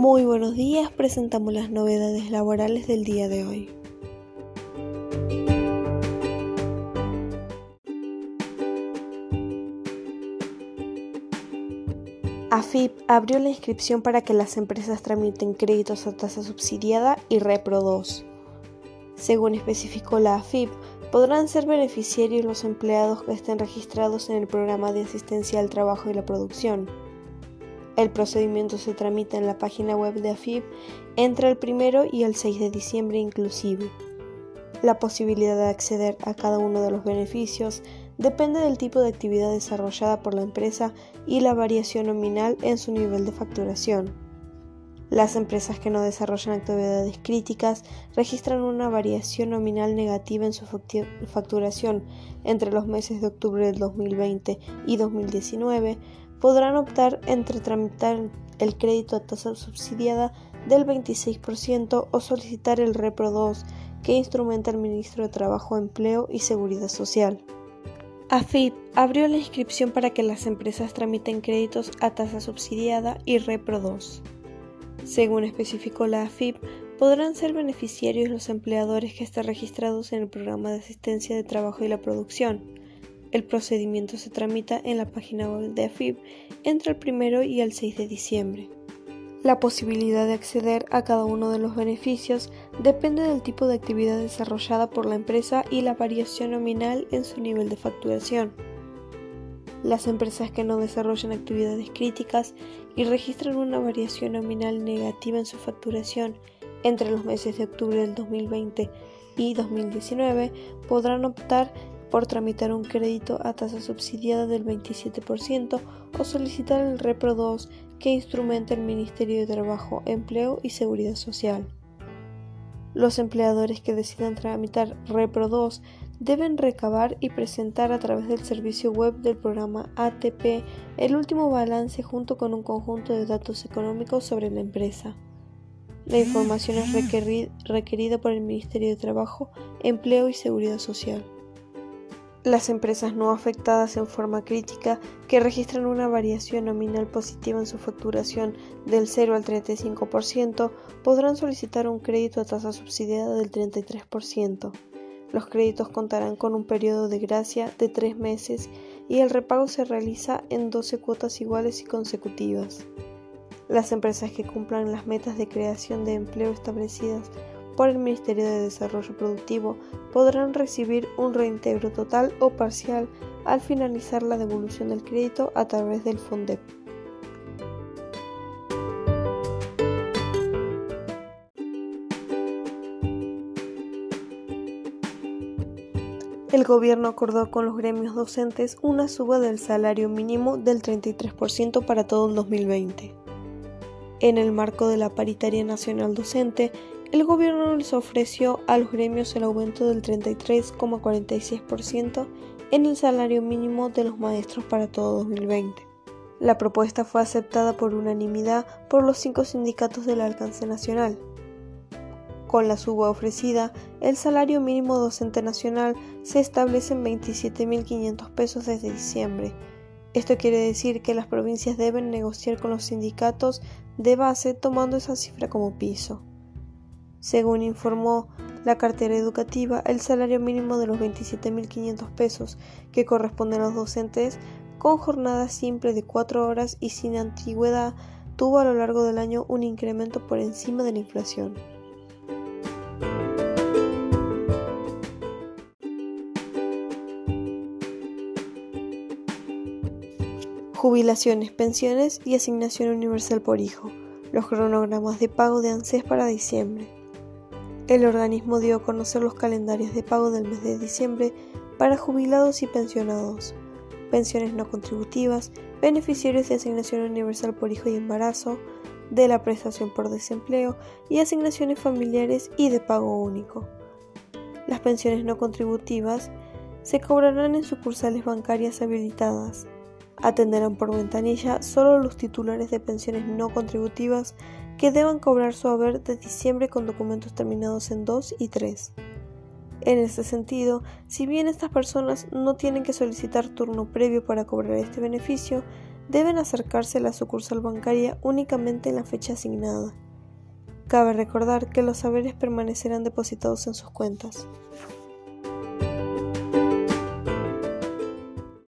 Muy buenos días, presentamos las novedades laborales del día de hoy. AFIP abrió la inscripción para que las empresas tramiten créditos a tasa subsidiada y Repro 2. Según especificó la AFIP, podrán ser beneficiarios los empleados que estén registrados en el programa de asistencia al trabajo y la producción. El procedimiento se tramita en la página web de AFIP entre el 1 y el 6 de diciembre inclusive. La posibilidad de acceder a cada uno de los beneficios depende del tipo de actividad desarrollada por la empresa y la variación nominal en su nivel de facturación. Las empresas que no desarrollan actividades críticas registran una variación nominal negativa en su facturación entre los meses de octubre del 2020 y 2019. Podrán optar entre tramitar el crédito a tasa subsidiada del 26% o solicitar el Repro 2 que instrumenta el Ministro de Trabajo, Empleo y Seguridad Social. AFIP abrió la inscripción para que las empresas tramiten créditos a tasa subsidiada y Repro 2. Según especificó la AFIP, podrán ser beneficiarios los empleadores que estén registrados en el programa de asistencia de trabajo y la producción. El procedimiento se tramita en la página web de AFIP entre el 1 y el 6 de diciembre. La posibilidad de acceder a cada uno de los beneficios depende del tipo de actividad desarrollada por la empresa y la variación nominal en su nivel de facturación. Las empresas que no desarrollan actividades críticas y registran una variación nominal negativa en su facturación entre los meses de octubre del 2020 y 2019 podrán optar por tramitar un crédito a tasa subsidiada del 27% o solicitar el Repro 2 que instrumenta el Ministerio de Trabajo, Empleo y Seguridad Social. Los empleadores que decidan tramitar Repro 2 deben recabar y presentar a través del servicio web del programa ATP el último balance junto con un conjunto de datos económicos sobre la empresa. La información es requerida por el Ministerio de Trabajo, Empleo y Seguridad Social. Las empresas no afectadas en forma crítica que registran una variación nominal positiva en su facturación del 0 al 35% podrán solicitar un crédito a tasa subsidiada del 33%. Los créditos contarán con un periodo de gracia de tres meses y el repago se realiza en 12 cuotas iguales y consecutivas. Las empresas que cumplan las metas de creación de empleo establecidas por el Ministerio de Desarrollo Productivo podrán recibir un reintegro total o parcial al finalizar la devolución del crédito a través del FONDEP. el gobierno acordó con los gremios docentes una suba del salario mínimo del 33% para todo el 2020. En el marco de la paritaria nacional docente, el gobierno les ofreció a los gremios el aumento del 33,46% en el salario mínimo de los maestros para todo 2020. La propuesta fue aceptada por unanimidad por los cinco sindicatos del alcance nacional. Con la suba ofrecida, el salario mínimo docente nacional se establece en 27.500 pesos desde diciembre. Esto quiere decir que las provincias deben negociar con los sindicatos de base tomando esa cifra como piso. Según informó la cartera educativa, el salario mínimo de los 27.500 pesos que corresponde a los docentes con jornada simple de 4 horas y sin antigüedad tuvo a lo largo del año un incremento por encima de la inflación. Jubilaciones, pensiones y asignación universal por hijo. Los cronogramas de pago de ANSES para diciembre. El organismo dio a conocer los calendarios de pago del mes de diciembre para jubilados y pensionados, pensiones no contributivas, beneficiarios de asignación universal por hijo y embarazo, de la prestación por desempleo y asignaciones familiares y de pago único. Las pensiones no contributivas se cobrarán en sucursales bancarias habilitadas Atenderán por ventanilla solo los titulares de pensiones no contributivas que deban cobrar su haber de diciembre con documentos terminados en 2 y 3. En este sentido, si bien estas personas no tienen que solicitar turno previo para cobrar este beneficio, deben acercarse a la sucursal bancaria únicamente en la fecha asignada. Cabe recordar que los saberes permanecerán depositados en sus cuentas.